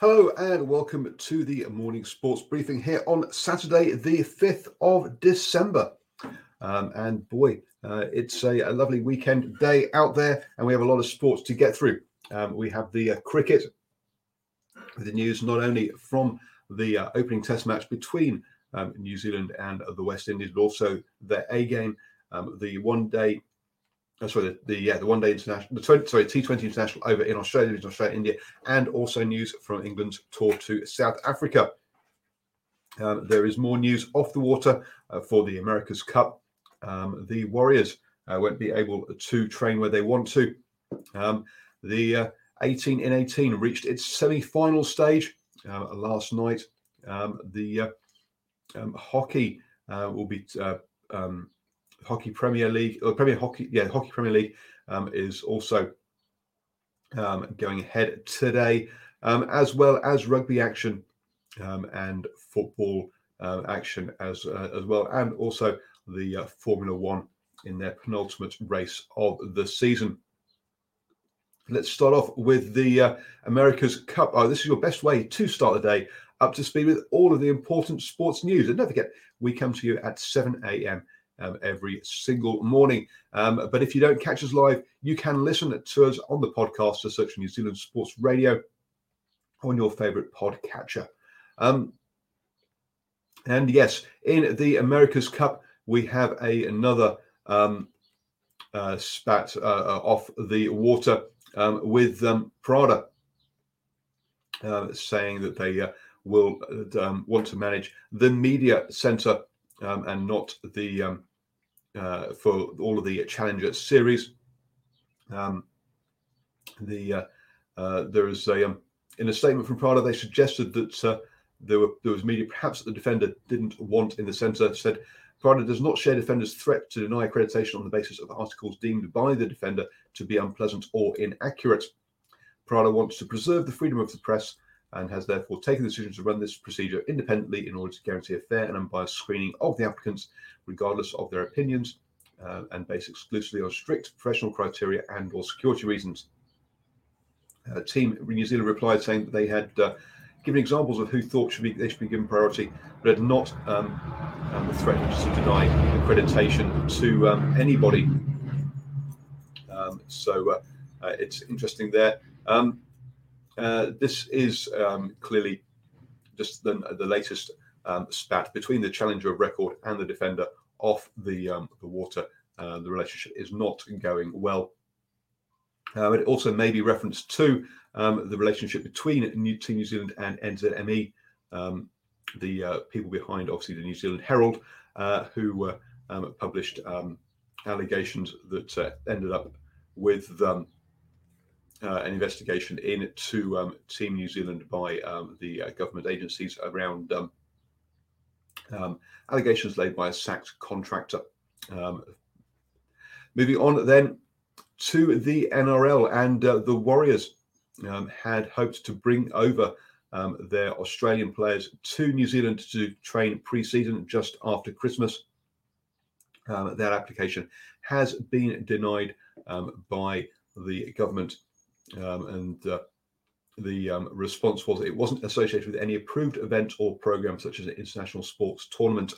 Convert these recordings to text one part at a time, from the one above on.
Hello and welcome to the morning sports briefing here on Saturday, the 5th of December. Um, and boy, uh, it's a, a, lovely weekend day out there, and we have a lot of sports to get through. Um, we have the uh, cricket, the news not only from the uh, opening test match between um, New Zealand and the West Indies, but also their A game, um, the one day oh, sorry, the, the, yeah, the one day international, the 20, sorry, T20 international over in Australia, in Australia, India, and also news from England's tour to South Africa. Um, there is more news off the water uh, for the America's Cup. Um, the Warriors uh, won't be able to train where they want to. Um, the uh, 18 in 18 reached its semi-final stage uh, last night. Um, the uh, um, hockey uh, will be um, Hockey Premier League or Premier Hockey, yeah, Hockey Premier League um, is also um, going ahead today, um, as well as rugby action um, and football uh, action as uh, as well, and also the uh, Formula One in their penultimate race of the season. Let's start off with the uh, America's Cup. Oh, this is your best way to start the day up to speed with all of the important sports news. And don't forget, we come to you at 7 a.m um, every single morning. Um, but if you don't catch us live, you can listen to us on the podcast to search New Zealand Sports Radio on your favorite podcatcher. Um, and yes, in the America's Cup, we have a another um, uh, spat uh, uh off the water um, with um, Prada uh, saying that they uh, will uh, um, want to manage the media center um, and not the um, uh, for all of the Challenger series. Um, the uh, uh, there is a um, in a statement from Prada they suggested that uh, there were there was media perhaps that the defender didn't want in the centre. Said Prada does not share defender's threat to deny accreditation on the basis of articles deemed by the defender to be unpleasant or inaccurate. Prada wants to preserve the freedom of the press and has therefore taken the decision to run this procedure independently in order to guarantee a fair and unbiased screening of the applicants, regardless of their opinions, uh, and based exclusively on strict professional criteria and or security reasons. Uh, team New Zealand replied saying that they had uh, given examples of who thought should be they should be given priority, but had not um, um, threatened to deny accreditation to um, anybody. Um, so uh, uh, it's interesting there. Um, uh, this is um, clearly just the, the latest um, spat between the challenger of record and the defender off the um, the water. Uh, the relationship is not going well. Uh, it also may be reference to um, the relationship between New, Team New Zealand and NZME, um, the uh, people behind, obviously, the New Zealand Herald, uh, who um, published allegations that ended up with uh, an investigation into um, Team New Zealand by um, the uh, government agencies around um, um allegations laid by a sacked contractor. Um, moving on then to the NRL and uh, the Warriors um, had hoped to bring over their Australian players to New Zealand to train pre-season just after Christmas. That application has been denied by the government, um, and uh, the um, response was it wasn't associated with any approved event or program such as an international sports tournament,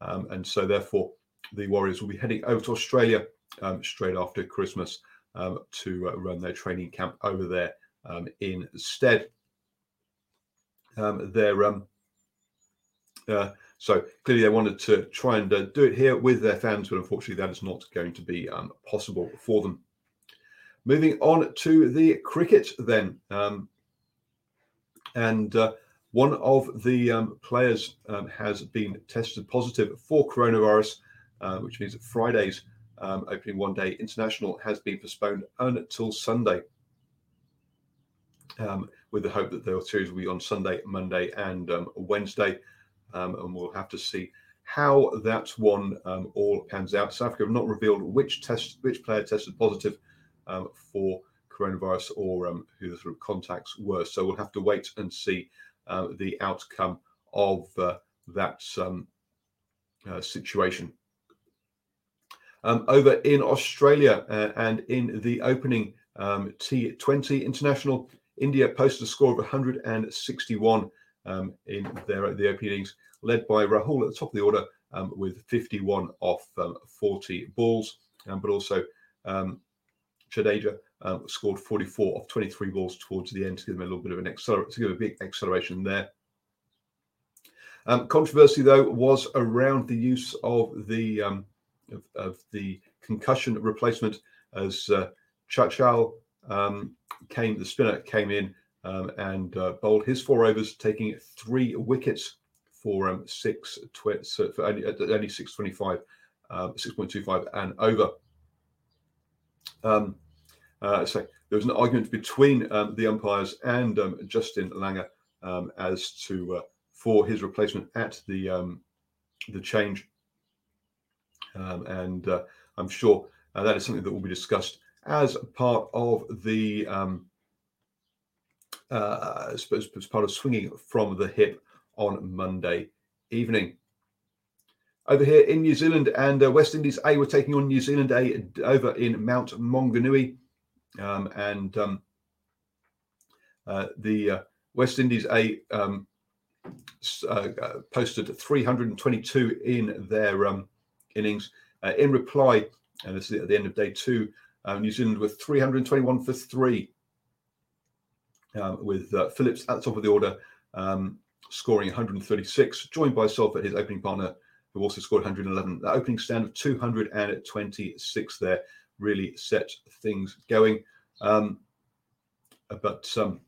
um, and so therefore the Warriors will be heading over to Australia straight after Christmas to uh, run their training camp over there instead um, their um, uh, so clearly they wanted to try and uh, do it here with their fans, but unfortunately that is not going to be um, possible for them. Moving on to the cricket then, um, and uh, one of the um, players um, has been tested positive for coronavirus, uh, which means that Friday's um, opening one day international has been postponed until Sunday. Um, with the hope that the series will be on Sunday, Monday, and um, Wednesday. And we'll have to see how that one all pans out. South Africa have not revealed which test, which player tested positive for coronavirus or um, who the sort of contacts were. So we'll have to wait and see uh, the outcome of uh, that um, uh, situation. over in Australia uh, and in the opening T20 international, India posted a score of 161 um, in their the opening innings, led by Rahul at the top of the order um, with 51 off um, 40 balls, um, but also um, Jadeja um, scored 44 off 23 balls towards the end to give them a little bit of an to give a big acceleration there. controversy though was around the use of the of, of, the concussion replacement as uh, Chahal um, came the spinner came in um, and uh, bowled his four overs, taking three wickets for um, six tw- for only, only uh, six point two five and over. Um, uh, so there was an argument between um, the umpires and um, Justin Langer um, as to uh, for his replacement at the um, the change, um, and uh, I'm sure uh, that is something that will be discussed as part of the um, uh, as, as part of swinging from the hip on Monday evening. Over here in New Zealand and uh, West Indies A were taking on New Zealand A over in Mount Maunganui, um, and um, uh, the uh, West Indies A um, uh, posted 322 in their um, innings. Uh, in reply, and this is at the end of day two, um, New Zealand with 321 for three, with uh, Phillips at the top of the order, um, scoring 136, joined by Salford, his opening partner, who also scored 111. The opening stand of 226 there really set things going. Um, but um,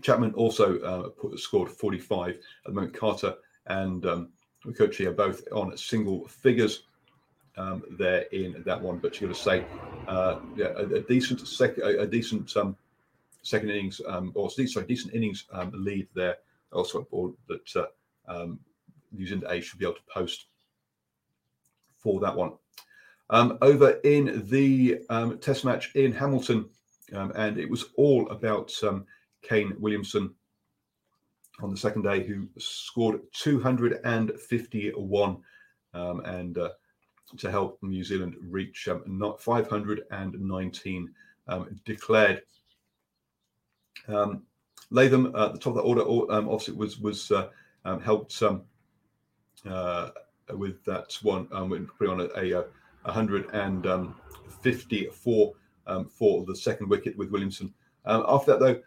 Chapman also uh, put, scored 45 at the moment. Carter and um, are both on single figures um, there in that one. But you've got to say, uh, yeah, a, a decent sec- a, a decent um, second innings um, or sorry, decent innings um, lead there. Also a ball that uh, um, New Zealand A should be able to post for that one. Um, over in the um, Test match in Hamilton, and it was all about Kane Williamson on the second day, who scored 251. Um, and uh, to help New Zealand reach um, not 519 um, declared. Um, Latham at uh, the top of the order, um, obviously was was uh, um, helped um, uh, with that one, um, putting on a, a, 154 um, for the second wicket with Williamson. after that, though,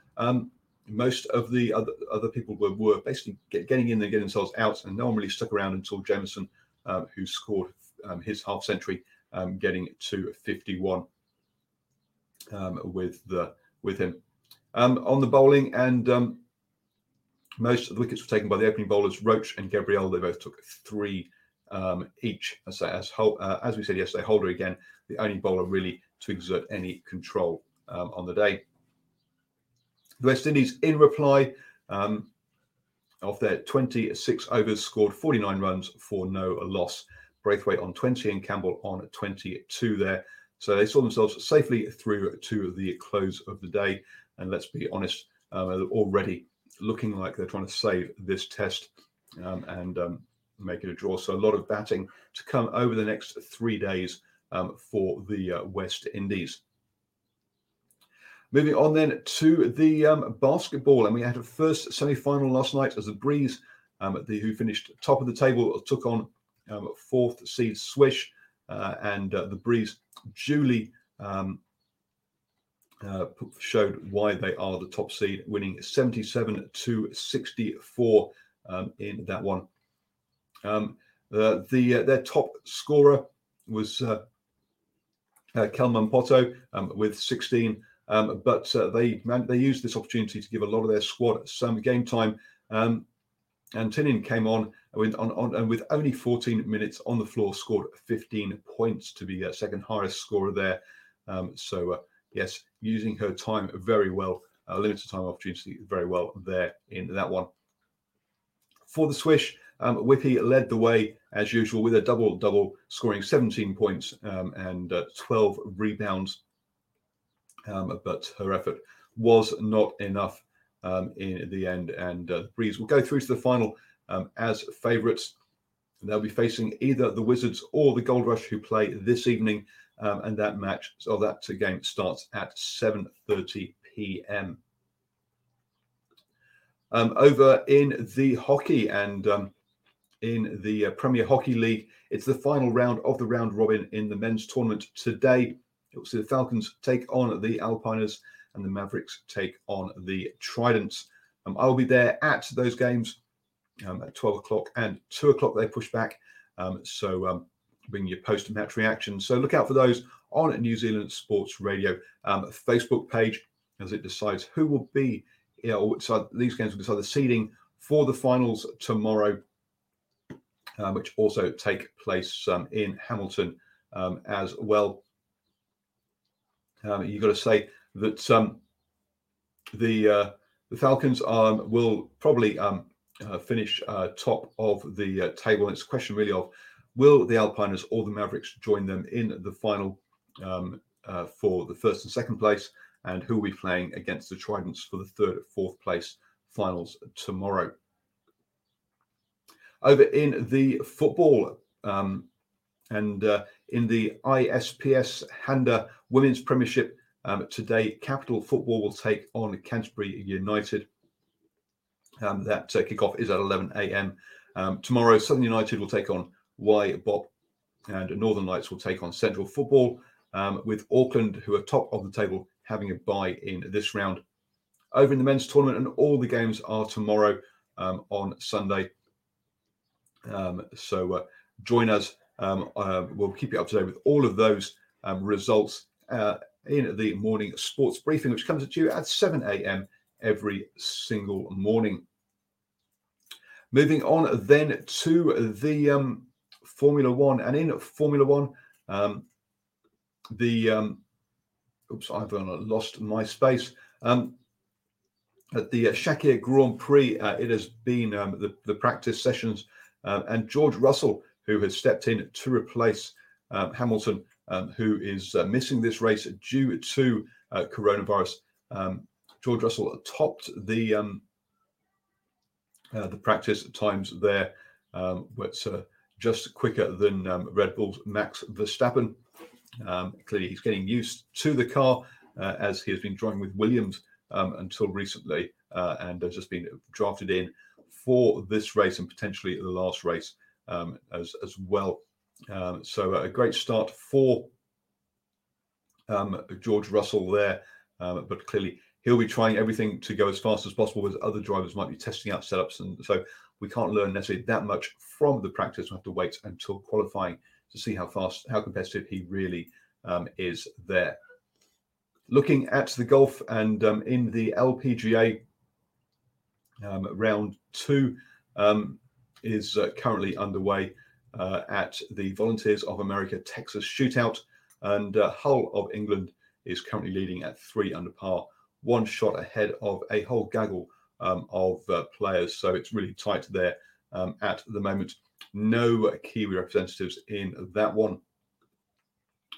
most of the other, other people were, were basically get, getting in and getting themselves out, and no one really stuck around until Jamieson, uh, who scored um, his half century, um, getting to 51 um, with the with him um, on the bowling. And um, most of the wickets were taken by the opening bowlers, Roach and Gabriel. They both took three um, each. As as, uh, as we said yesterday, Holder again, the only bowler really to exert any control on the day. The West Indies, in reply, um, of their 26 overs, scored 49 runs for no loss. Braithwaite on 20 and Campbell on 22 there. So they saw themselves safely through to the close of the day. And let's be honest, um, already looking like they're trying to save this test um, and um, make it a draw. So a lot of batting to come over the next three days um, for the uh, West Indies. Moving on then to the um, basketball, and we had a first semi-final last night as the Breeze, um, the, who finished top of the table, took on um, fourth seed Swish, uh, and uh, the Breeze duly um, uh, showed why they are the top seed, winning 77 to 64 um, in that one. Um, uh, the uh, their top scorer was uh, uh, Kelman Poto um, with 16, um, but uh, they man, they used this opportunity to give a lot of their squad some game time. Um, and Tinin came on with, on, on, and with only 14 minutes on the floor, scored 15 points to be a second highest scorer there. Um, so uh, yes, using her time very well, uh, limited time opportunity very well there in that one. For the Swish, um, Whippy led the way as usual with a double double, scoring 17 points um, and uh, 12 rebounds. Um, but her effort was not enough um, in the end, and uh, the Breeze will go through to the final um, as favourites. They'll be facing either the Wizards or the Gold Rush, who play this evening, um, and that match, so that game starts at 7:30 p.m. Um, over in the hockey and um, in the uh, Premier Hockey League, it's the final round of the round robin in the men's tournament today. You'll see the Falcons take on the Alpiners and the Mavericks take on the Tridents. Um, I will be there at those games um, at 12 o'clock and 2 o'clock. They push back. Um, so um, bring your post match reaction. So look out for those on New Zealand Sports Radio Facebook page as it decides who will be, you know, these games will decide the seeding for the finals tomorrow, uh, which also take place um, in Hamilton um, as well. Um, you've got to say that um, the uh, the Falcons will probably uh, finish uh, top of the uh, table. It's a question really of will the Alpiners or the Mavericks join them in the final um, uh, for the first and second place, and who will be playing against the Tridents for the third, fourth place finals tomorrow. Over in the football um, and uh, in the ISPS Handa Women's Premiership um, today, Capital Football will take on Canterbury United. Um, that uh, kickoff is at 11 a.m. Um, tomorrow, Southern United will take on WaiBOP and Northern Lights will take on Central Football, um, with Auckland, who are top of the table, having a bye in this round. Over in the men's tournament, and all the games are tomorrow um, on Sunday. Um, so uh, join us. Um, uh, we'll keep you up to date with all of those um, results uh, in the morning sports briefing, which comes at you at 7 a.m. every single morning. Moving on then to the um, Formula One. And in Formula One, um, the oops, I've lost my space. Um, at the uh, Sakhir Grand Prix, uh, it has been um, the, the practice sessions, um, and George Russell, who has stepped in to replace um, Hamilton, um, who is uh, missing this race due to uh, coronavirus. Um, George Russell topped the uh, the practice times there, um, but uh, just quicker than Red Bull's Max Verstappen. Um, clearly, he's getting used to the car uh, as he has been driving with Williams um, until recently uh, and has just been drafted in for this race and potentially the last race um, as, as well. Um, so, a great start for um, George Russell there, but clearly, he'll be trying everything to go as fast as possible as other drivers might be testing out setups and so we can't learn necessarily that much from the practice. We have to wait until qualifying to see how fast, how competitive he really um, is there. Looking at the golf and um, in the LPGA, um, round two um, is uh, currently underway uh, at the Volunteers of America Texas Shootout, and uh, Hull of England is currently leading at three under par, one shot ahead of a whole gaggle um, of uh, players. So it's really tight there um, at the moment. No Kiwi representatives in that one.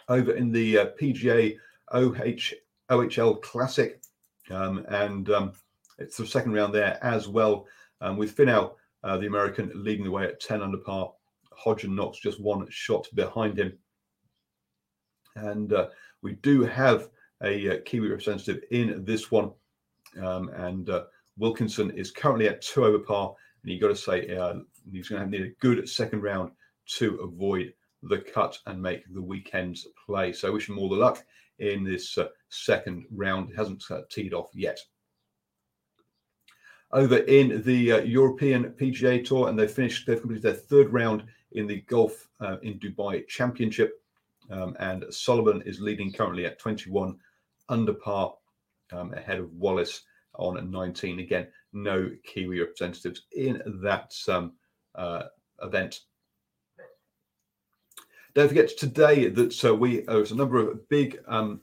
Over in the uh, PGA OH, OHL Classic, um, and um, it's the second round there as well. Um, with Finau, uh, the American, leading the way at 10 under par. Hodge and Knox just one shot behind him. And uh, we do have a uh, Kiwi representative in this one. Um, and uh, Wilkinson is currently at two over par. And you've got to say uh, he's going to need a good second round to avoid the cut and make the weekend's play. So I wish him all the luck in this uh, second round. It hasn't uh, teed off yet. Over in the uh, European PGA Tour, and they finished. They've completed their third round in the Golf uh, in Dubai Championship, um, and Sullivan is leading currently at 21 under par, um, ahead of Wallace on 19. Again, no Kiwi representatives in that um, uh, event. Don't forget today that uh, we uh, there's a number of big um,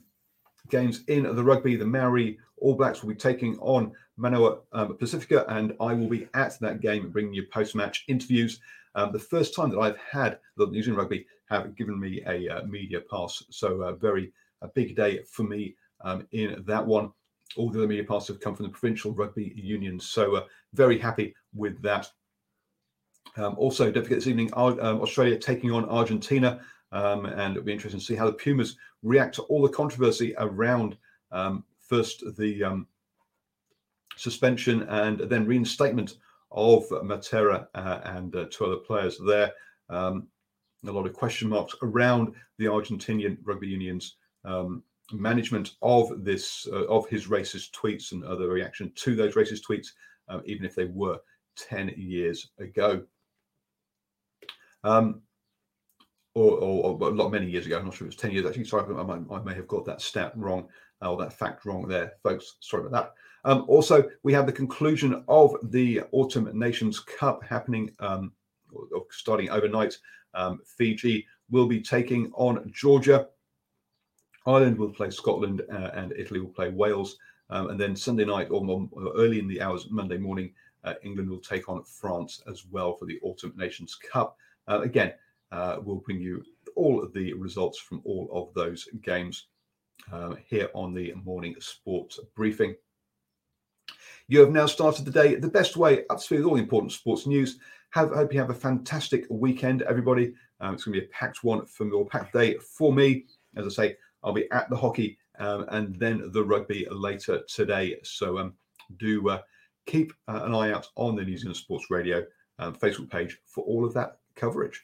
games in the rugby. The Maori All Blacks will be taking on Moana um, Pasifika, and I will be at that game bringing you post-match interviews. Um, the first time that I've had the New Zealand Rugby have given me a uh, media pass, so a very a big day for me um, in that one. All the other media passes have come from the provincial rugby unions, so uh, very happy with that. Um, also, don't forget this evening, um, Australia taking on Argentina. Um, and it'll be interesting to see how the Pumas react to all the controversy around um, first the um, suspension and then reinstatement of Matera uh, and uh, two other players there. Um, a lot of question marks around the Argentinian rugby union's management of this uh, of his racist tweets and other reaction to those racist tweets, uh, even if they were 10 years ago um, or, or, or, a lot many years ago. I'm not sure if it was 10 years actually. Sorry, I, I may have got that stat wrong uh, or that fact wrong there, folks. Sorry about that. Um, also, we have the conclusion of the Autumn Nations Cup happening, um, or, starting overnight. Um, Fiji will be taking on Georgia. Ireland will play Scotland uh, and Italy will play Wales. Um, and then Sunday night or, or, early in the hours, Monday morning, uh, England will take on France as well for the Autumn Nations Cup. Uh, again, uh, we'll bring you all of the results from all of those games uh, here on the morning sports briefing. You have now started the day the best way up to speed with all the important sports news. Have, hope you have a fantastic weekend, everybody. Um, it's going to be a packed one for me, or packed day for me. As I say, I'll be at the hockey um, and then the rugby later today. So um, do uh, keep uh, an eye out on the New Zealand Sports Radio um, Facebook page for all of that coverage.